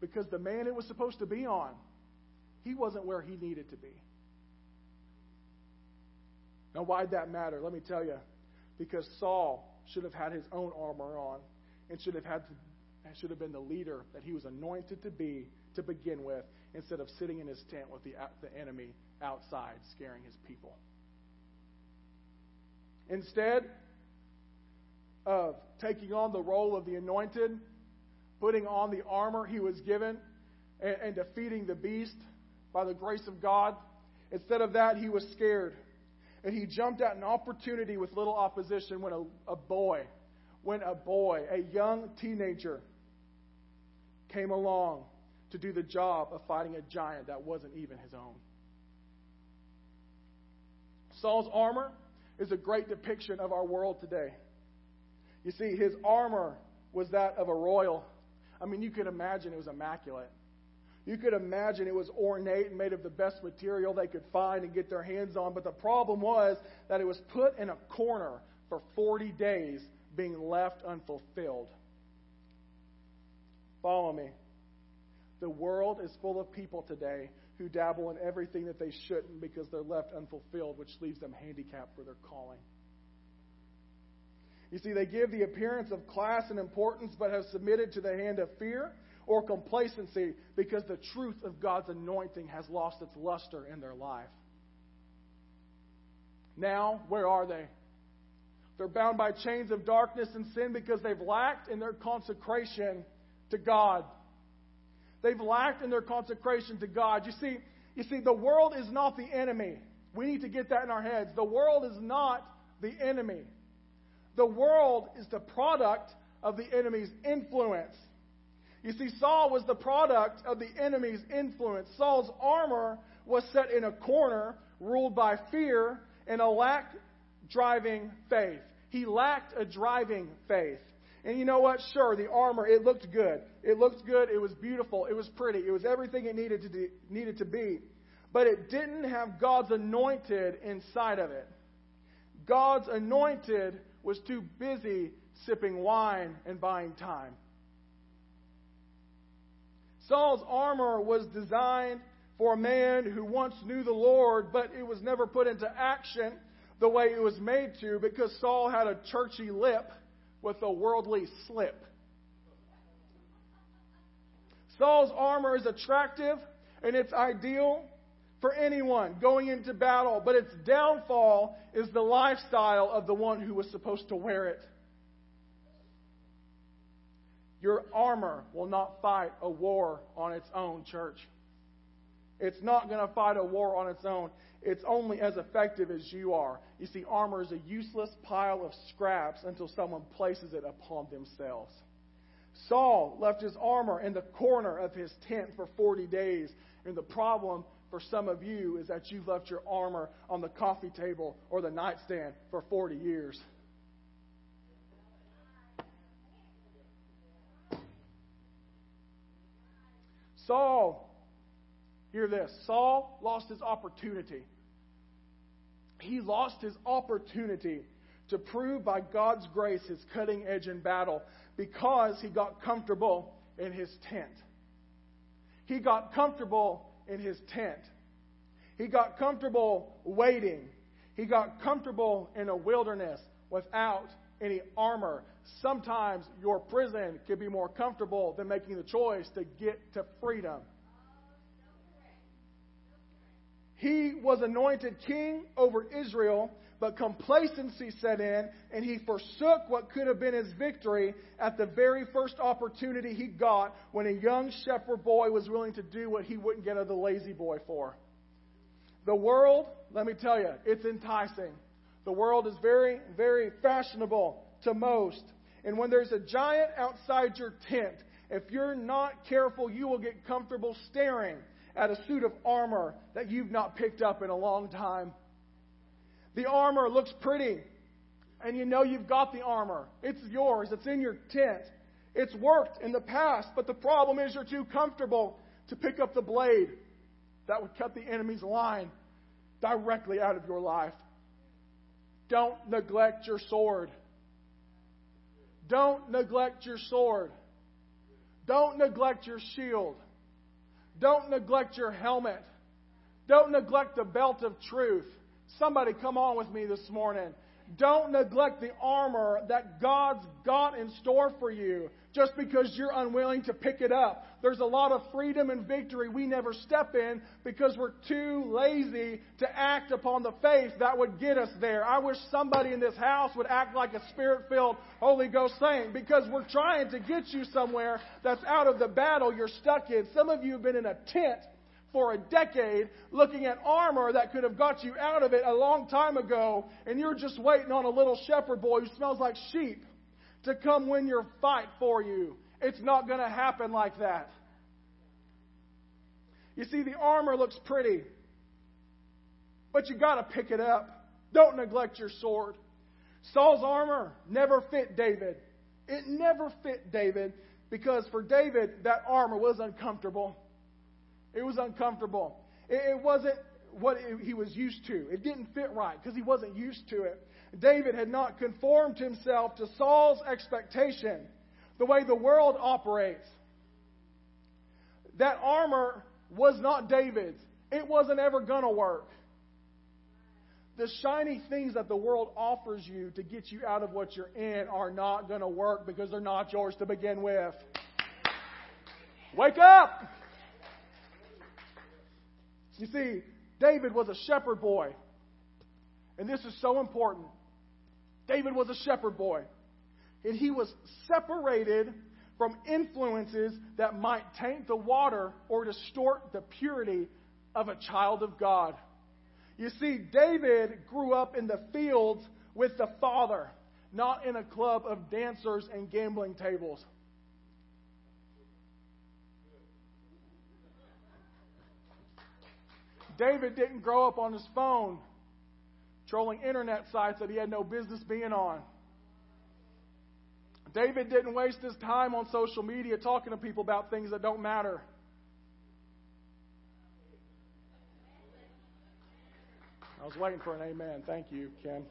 because the man it was supposed to be on, he wasn't where he needed to be. Now, why'd that matter? Let me tell you. Because Saul should have had his own armor on and should have had to, should have been the leader that he was anointed to be to begin with, instead of sitting in his tent with the, the enemy outside scaring his people. Instead of taking on the role of the anointed, putting on the armor he was given, and, and defeating the beast by the grace of God, instead of that, he was scared. And he jumped at an opportunity with little opposition when a, a boy, when a boy, a young teenager, came along to do the job of fighting a giant that wasn't even his own. Saul's armor is a great depiction of our world today. You see, his armor was that of a royal. I mean, you could imagine it was immaculate. You could imagine it was ornate and made of the best material they could find and get their hands on. But the problem was that it was put in a corner for 40 days, being left unfulfilled. Follow me. The world is full of people today who dabble in everything that they shouldn't because they're left unfulfilled, which leaves them handicapped for their calling. You see, they give the appearance of class and importance, but have submitted to the hand of fear or complacency because the truth of God's anointing has lost its luster in their life. Now, where are they? They're bound by chains of darkness and sin because they've lacked in their consecration to God. They've lacked in their consecration to God. You see, you see, the world is not the enemy. We need to get that in our heads. The world is not the enemy. The world is the product of the enemy's influence. You see, Saul was the product of the enemy's influence. Saul's armor was set in a corner, ruled by fear, and a lack driving faith. He lacked a driving faith. And you know what? Sure, the armor, it looked good. It looked good. It was beautiful. It was pretty. It was everything it needed to, needed to be. But it didn't have God's anointed inside of it. God's anointed was too busy sipping wine and buying time. Saul's armor was designed for a man who once knew the Lord, but it was never put into action the way it was made to because Saul had a churchy lip with a worldly slip. Saul's armor is attractive and it's ideal for anyone going into battle, but its downfall is the lifestyle of the one who was supposed to wear it. Your armor will not fight a war on its own, church. It's not going to fight a war on its own. It's only as effective as you are. You see, armor is a useless pile of scraps until someone places it upon themselves. Saul left his armor in the corner of his tent for 40 days. And the problem for some of you is that you've left your armor on the coffee table or the nightstand for 40 years. Saul, hear this Saul lost his opportunity. He lost his opportunity to prove by God's grace his cutting edge in battle because he got comfortable in his tent. He got comfortable in his tent. He got comfortable waiting. He got comfortable in a wilderness without any armor. Sometimes your prison can be more comfortable than making the choice to get to freedom. He was anointed king over Israel, but complacency set in, and he forsook what could have been his victory at the very first opportunity he got when a young shepherd boy was willing to do what he wouldn't get the lazy boy for. The world, let me tell you, it's enticing. The world is very, very fashionable to most. And when there's a giant outside your tent, if you're not careful, you will get comfortable staring at a suit of armor that you've not picked up in a long time. The armor looks pretty, and you know you've got the armor. It's yours, it's in your tent. It's worked in the past, but the problem is you're too comfortable to pick up the blade that would cut the enemy's line directly out of your life. Don't neglect your sword. Don't neglect your sword. Don't neglect your shield. Don't neglect your helmet. Don't neglect the belt of truth. Somebody come on with me this morning. Don't neglect the armor that God's got in store for you just because you're unwilling to pick it up. There's a lot of freedom and victory we never step in because we're too lazy to act upon the faith that would get us there. I wish somebody in this house would act like a spirit filled Holy Ghost saint because we're trying to get you somewhere that's out of the battle you're stuck in. Some of you have been in a tent for a decade looking at armor that could have got you out of it a long time ago, and you're just waiting on a little shepherd boy who smells like sheep to come win your fight for you. It's not going to happen like that. You see, the armor looks pretty, but you got to pick it up. Don't neglect your sword. Saul's armor never fit David. It never fit David because for David, that armor was uncomfortable. It was uncomfortable. It, wasn't what he was used to. It didn't fit right because he wasn't used to it. David had not conformed himself to Saul's expectation, the way the world operates. That armor was not David's. It wasn't ever going to work. The shiny things that the world offers you to get you out of what you're in are not going to work because they're not yours to begin with. Wake up! You see, David was a shepherd boy. And this is so important. David was a shepherd boy. And he was separated from influences that might taint the water or distort the purity of a child of God. You see, David grew up in the fields with the Father, not in a club of dancers and gambling tables. David didn't grow up on his phone trolling internet sites that he had no business being on. David didn't waste his time on social media talking to people about things that don't matter. I was waiting for an amen. Thank you, Ken.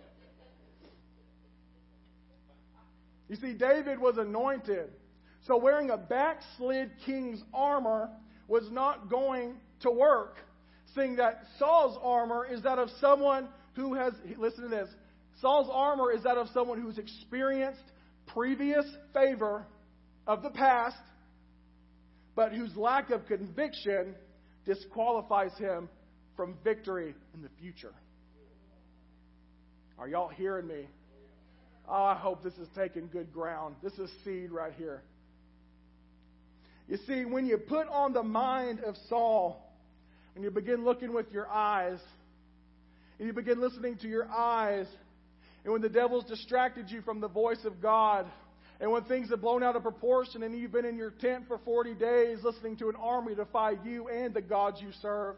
You see, David was anointed. So wearing a backslid king's armor was not going to work seeing that Saul's armor is that of someone who has, listen to this, Saul's armor is that of someone who's experienced previous favor of the past, but whose lack of conviction disqualifies him from victory in the future. Are y'all hearing me? Oh, I hope this is taking good ground. This is seed right here. You see, when you put on the mind of Saul, and you begin looking with your eyes, and you begin listening to your eyes, and when the devil's distracted you from the voice of God, and when things have blown out of proportion and you've been in your tent for 40 days listening to an army defy you and the gods you serve,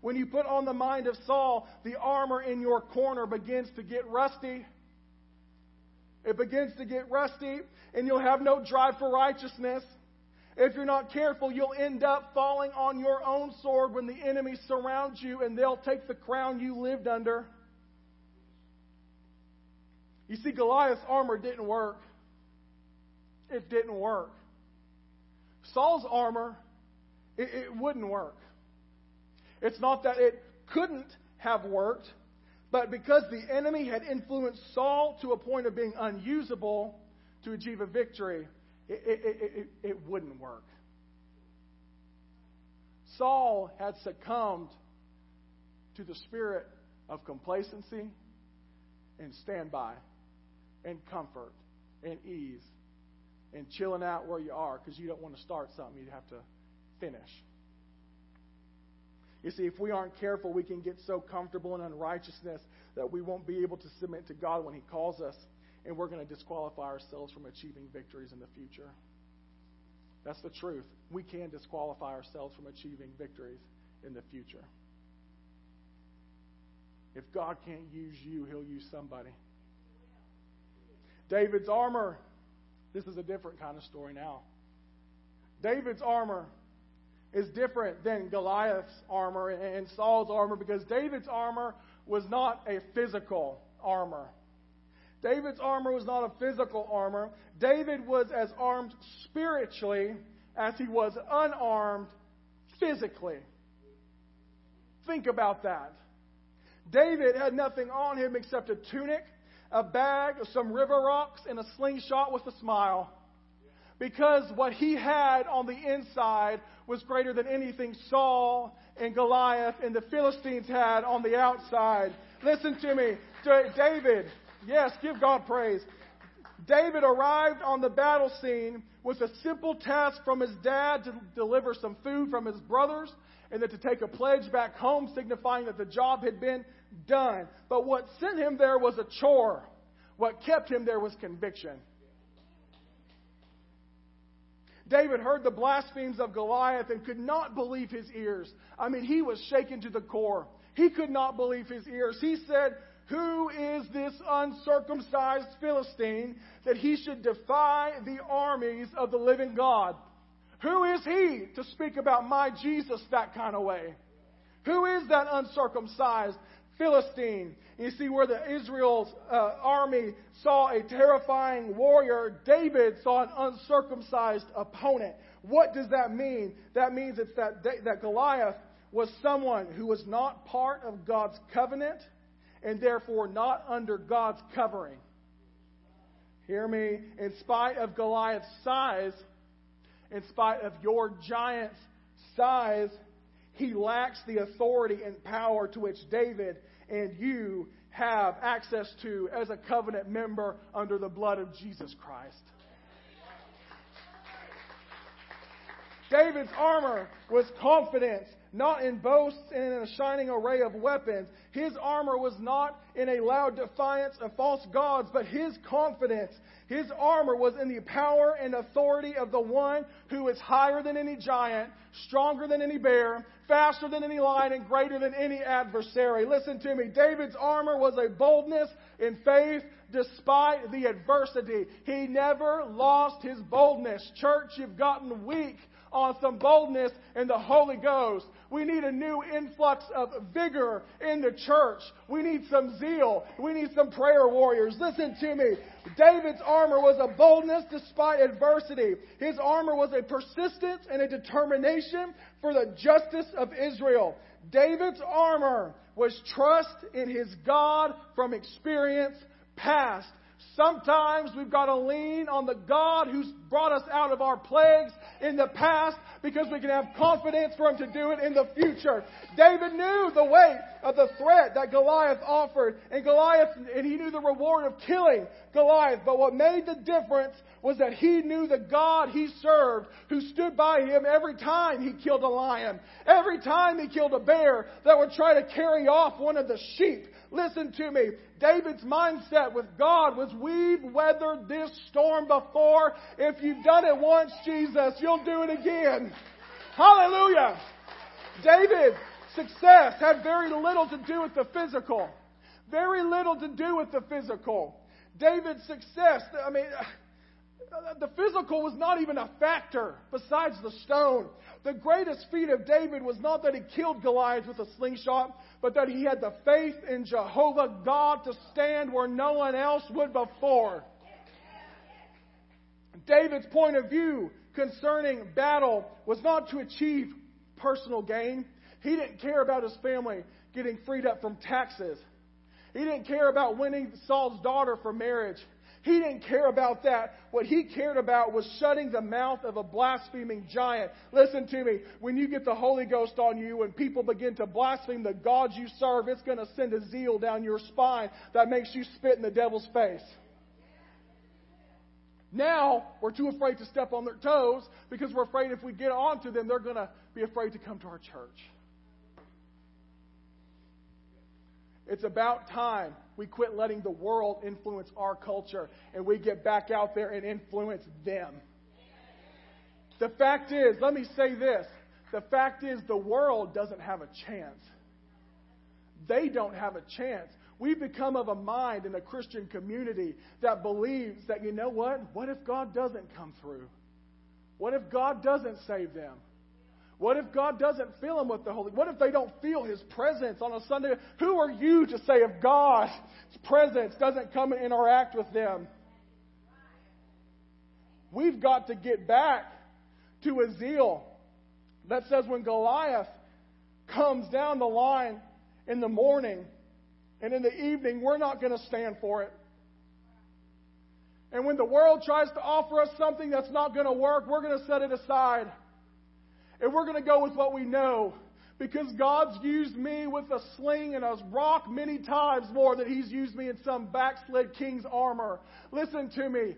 when you put on the mind of Saul, the armor in your corner begins to get rusty. It begins to get rusty, and you'll have no drive for righteousness. If you're not careful, you'll end up falling on your own sword when the enemy surrounds you and they'll take the crown you lived under. You see, Goliath's armor didn't work. It didn't work. Saul's armor, it, it wouldn't work. It's not that it couldn't have worked, but because the enemy had influenced Saul to a point of being unusable to achieve a victory, it, it, it, it wouldn't work. Saul had succumbed to the spirit of complacency and standby and comfort and ease and chilling out where you are because you don't want to start something you have to finish. You see, if we aren't careful, we can get so comfortable in unrighteousness that we won't be able to submit to God when He calls us, and we're going to disqualify ourselves from achieving victories in the future. That's the truth. We can disqualify ourselves from achieving victories in the future. If God can't use you, He'll use somebody. David's armor. This is a different kind of story now. David's armor is different than Goliath's armor and Saul's armor because David's armor was not a physical armor. David's armor was not a physical armor. David was as armed spiritually as he was unarmed physically. Think about that. David had nothing on him except a tunic, a bag, some river rocks, and a slingshot with a smile. Because what he had on the inside was greater than anything Saul and Goliath and the Philistines had on the outside. Listen to me. David, yes, give God praise. David arrived on the battle scene with a simple task from his dad to deliver some food from his brothers and then to take a pledge back home signifying that the job had been done. But what sent him there was a chore. What kept him there was conviction. David heard the blasphemies of Goliath and could not believe his ears. I mean, he was shaken to the core. He could not believe his ears. He said, Who is this uncircumcised Philistine that he should defy the armies of the living God? Who is he to speak about my Jesus that kind of way? Who is that uncircumcised Philistine. You see, where the Israel's uh, army saw a terrifying warrior, David saw an uncircumcised opponent. What does that mean? That means it's that, that Goliath was someone who was not part of God's covenant and therefore not under God's covering. Hear me? In spite of Goliath's size, in spite of your giant's size, he lacks the authority and power to which David and you have access to as a covenant member under the blood of Jesus Christ. David's armor was confidence, not in boasts and in a shining array of weapons. His armor was not in a loud defiance of false gods, but his confidence, his armor was in the power and authority of the one who is higher than any giant, stronger than any bear, faster than any lion, and greater than any adversary. Listen to me. David's armor was a boldness in faith despite the adversity. He never lost his boldness. Church, you've gotten weak on some boldness in the Holy Ghost. We need a new influx of vigor in the church. We need some zeal. We need some prayer warriors. Listen to me. David's armor was a boldness despite adversity. His armor was a persistence and a determination for the justice of Israel. David's armor was trust in his God from experience past. Sometimes we've got to lean on the God who's brought us out of our plagues in the past because we can have confidence for Him to do it in the future. David knew the weight of the threat that Goliath offered, and Goliath, and he knew the reward of killing Goliath. But what made the difference was that he knew the God he served who stood by him every time he killed a lion, every time he killed a bear that would try to carry off one of the sheep. Listen to me. David's mindset with God was we've weathered this storm before. If you've done it once, Jesus, you'll do it again. Hallelujah. David's success had very little to do with the physical. Very little to do with the physical. David's success, I mean, the physical was not even a factor besides the stone. The greatest feat of David was not that he killed Goliath with a slingshot, but that he had the faith in Jehovah God to stand where no one else would before. David's point of view concerning battle was not to achieve personal gain. He didn't care about his family getting freed up from taxes. He didn't care about winning Saul's daughter for marriage. He didn't care about that. What he cared about was shutting the mouth of a blaspheming giant. Listen to me. When you get the Holy Ghost on you and people begin to blaspheme the God you serve, it's going to send a zeal down your spine that makes you spit in the devil's face. Now, we're too afraid to step on their toes because we're afraid if we get onto them, they're going to be afraid to come to our church. It's about time we quit letting the world influence our culture and we get back out there and influence them. The fact is, let me say this the fact is, the world doesn't have a chance. They don't have a chance. We've become of a mind in a Christian community that believes that, you know what? What if God doesn't come through? What if God doesn't save them? What if God doesn't fill them with the Holy? What if they don't feel His presence on a Sunday? Who are you to say if God's presence doesn't come and interact with them? We've got to get back to a zeal that says when Goliath comes down the line in the morning and in the evening, we're not going to stand for it. And when the world tries to offer us something that's not going to work, we're going to set it aside. And we're going to go with what we know. Because God's used me with a sling and a rock many times more than He's used me in some backslid king's armor. Listen to me.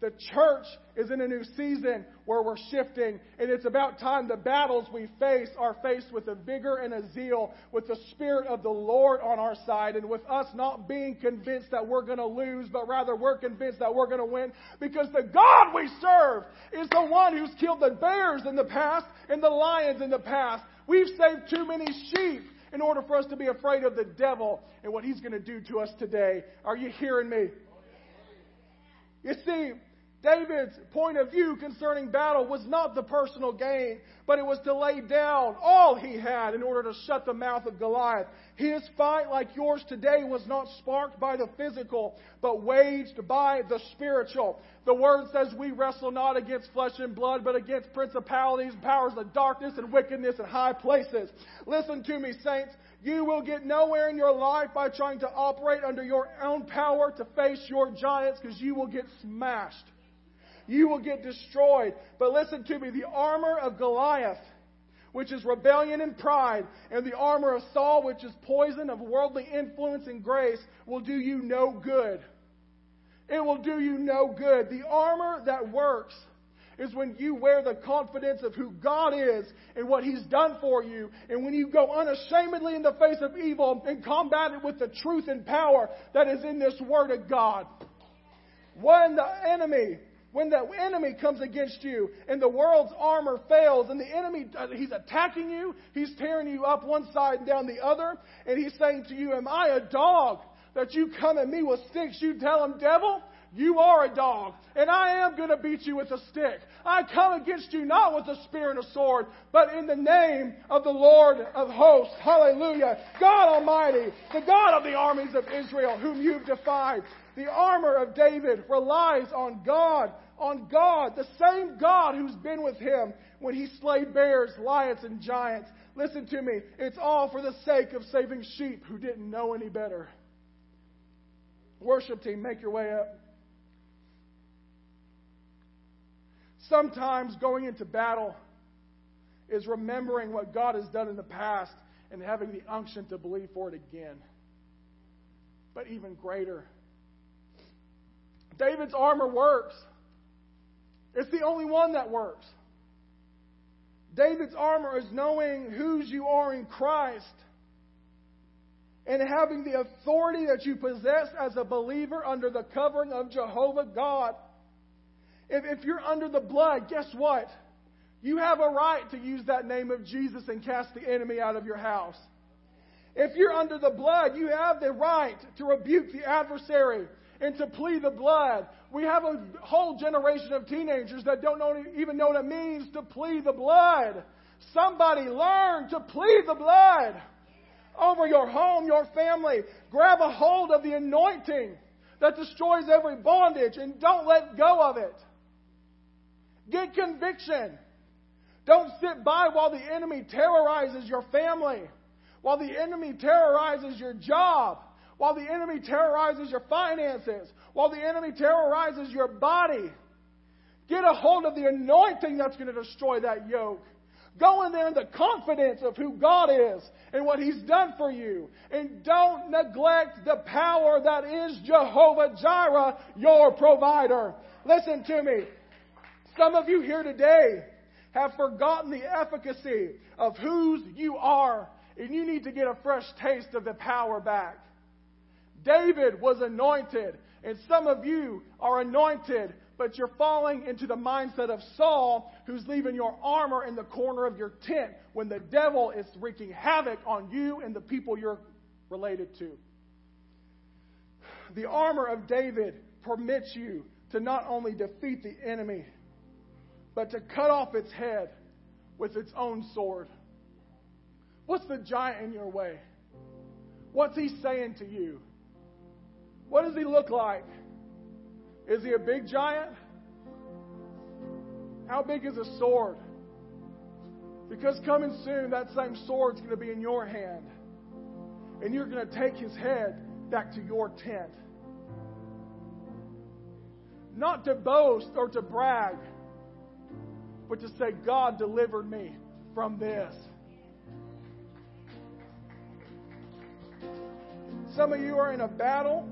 The church is in a new season where we're shifting, and it's about time the battles we face are faced with a vigor and a zeal, with the Spirit of the Lord on our side, and with us not being convinced that we're going to lose, but rather we're convinced that we're going to win, because the God we serve is the one who's killed the bears in the past and the lions in the past. We've saved too many sheep in order for us to be afraid of the devil and what he's going to do to us today. Are you hearing me? You see, David's point of view concerning battle was not the personal gain, but it was to lay down all he had in order to shut the mouth of Goliath. His fight, like yours today, was not sparked by the physical, but waged by the spiritual. The word says we wrestle not against flesh and blood, but against principalities, powers of darkness, and wickedness in high places. Listen to me, saints. You will get nowhere in your life by trying to operate under your own power to face your giants because you will get smashed you will get destroyed. But listen to me the armor of Goliath, which is rebellion and pride, and the armor of Saul, which is poison of worldly influence and grace, will do you no good. It will do you no good. The armor that works is when you wear the confidence of who God is and what He's done for you, and when you go unashamedly in the face of evil and combat it with the truth and power that is in this Word of God. When the enemy when the enemy comes against you and the world's armor fails and the enemy, uh, he's attacking you, he's tearing you up one side and down the other, and he's saying to you, Am I a dog that you come at me with sticks? You tell him, Devil, you are a dog, and I am going to beat you with a stick. I come against you not with a spear and a sword, but in the name of the Lord of hosts. Hallelujah. God Almighty, the God of the armies of Israel, whom you've defied. The armor of David relies on God, on God, the same God who's been with him when he slayed bears, lions, and giants. Listen to me. It's all for the sake of saving sheep who didn't know any better. Worship team, make your way up. Sometimes going into battle is remembering what God has done in the past and having the unction to believe for it again. But even greater, David's armor works. It's the only one that works. David's armor is knowing whose you are in Christ and having the authority that you possess as a believer under the covering of Jehovah God. If, if you're under the blood, guess what? You have a right to use that name of Jesus and cast the enemy out of your house. If you're under the blood, you have the right to rebuke the adversary and to plead the blood. We have a whole generation of teenagers that don't know, even know what it means to plead the blood. Somebody learn to plead the blood over your home, your family. Grab a hold of the anointing that destroys every bondage and don't let go of it. Get conviction. Don't sit by while the enemy terrorizes your family, while the enemy terrorizes your job, while the enemy terrorizes your finances, while the enemy terrorizes your body. Get a hold of the anointing that's going to destroy that yoke. Go in there in the confidence of who God is and what He's done for you. And don't neglect the power that is Jehovah Jireh, your provider. Listen to me. Some of you here today have forgotten the efficacy of whose you are and you need to get a fresh taste of the power back. David was anointed, and some of you are anointed, but you're falling into the mindset of Saul, who's leaving your armor in the corner of your tent when the devil is wreaking havoc on you and the people you're related to. The armor of David permits you to not only defeat the enemy, but to cut off its head with its own sword. What's the giant in your way? What's he saying to you? What does he look like? Is he a big giant? How big is a sword? Because coming soon, that same sword's going to be in your hand. And you're going to take his head back to your tent. Not to boast or to brag, but to say, God delivered me from this. Some of you are in a battle.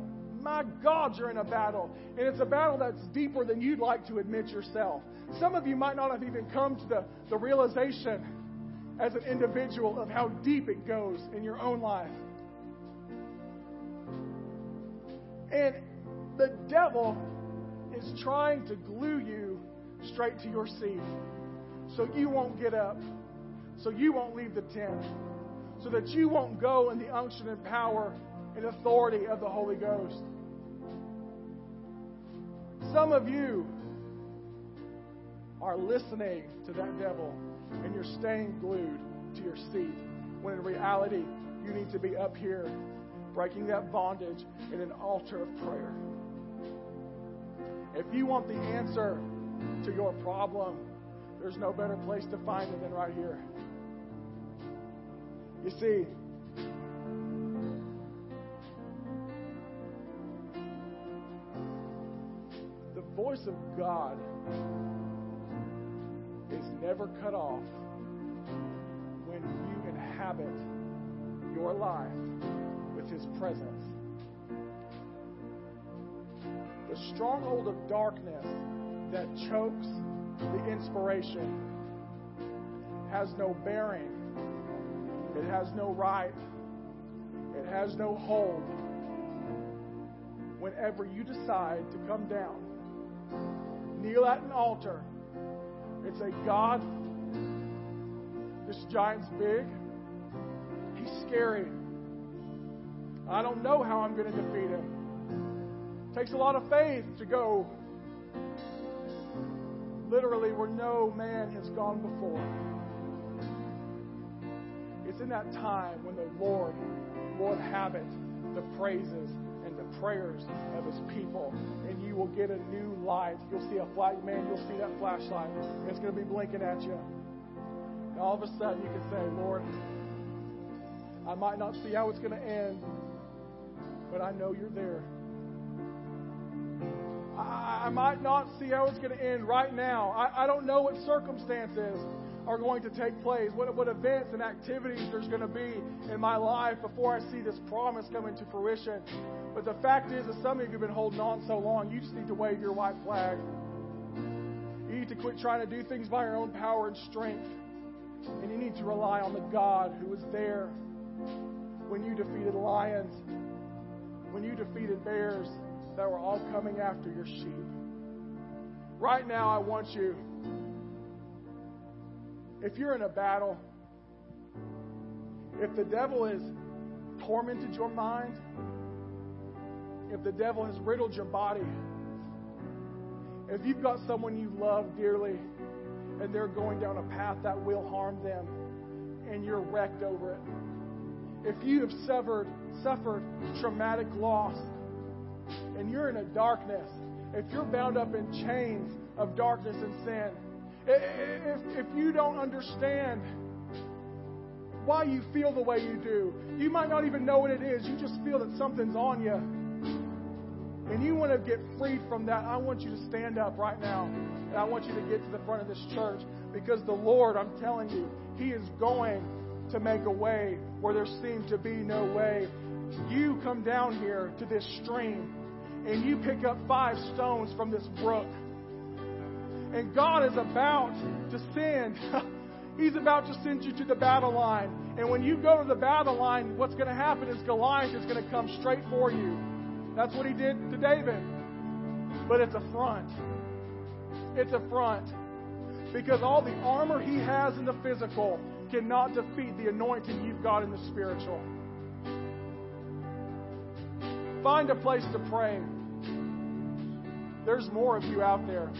My God, you're in a battle. And it's a battle that's deeper than you'd like to admit yourself. Some of you might not have even come to the, the realization as an individual of how deep it goes in your own life. And the devil is trying to glue you straight to your seat so you won't get up, so you won't leave the tent, so that you won't go in the unction and power and authority of the Holy Ghost. Some of you are listening to that devil and you're staying glued to your seat when in reality you need to be up here breaking that bondage in an altar of prayer. If you want the answer to your problem, there's no better place to find it than right here. You see, voice of God is never cut off when you inhabit your life with His presence. The stronghold of darkness that chokes the inspiration has no bearing, it has no right, it has no hold. Whenever you decide to come down, kneel at an altar, and say, God, this giant's big, he's scary. I don't know how I'm going to defeat him. It takes a lot of faith to go literally where no man has gone before. It's in that time when the Lord will inhabit the praises prayers of his people. And you will get a new light. You'll see a flat man, you'll see that flashlight. It's going to be blinking at you. And all of a sudden you can say, Lord, I might not see how it's going to end, but I know you're there. I, I might not see how it's going to end right now. I, I don't know what circumstances are going to take place, what, what events and activities there's going to be in my life before I see this promise coming to fruition. But the fact is that some of you have been holding on so long, you just need to wave your white flag. You need to quit trying to do things by your own power and strength. And you need to rely on the God who was there when you defeated lions, when you defeated bears that were all coming after your sheep. Right now, I want you, if you're in a battle, if the devil has tormented your mind, if the devil has riddled your body, if you've got someone you love dearly and they're going down a path that will harm them and you're wrecked over it, if you have suffered, suffered traumatic loss and you're in a darkness, if you're bound up in chains of darkness and sin, if, if you don't understand why you feel the way you do, you might not even know what it is. You just feel that something's on you. And you want to get freed from that. I want you to stand up right now. And I want you to get to the front of this church because the Lord, I'm telling you, He is going to make a way where there seemed to be no way. You come down here to this stream and you pick up five stones from this brook. And God is about to send He's about to send you to the battle line. And when you go to the battle line, what's going to happen is Goliath is going to come straight for you. That's what he did to David. But it's a front. It's a front. Because all the armor he has in the physical cannot defeat the anointing you've got in the spiritual. Find a place to pray. There's more of you out there.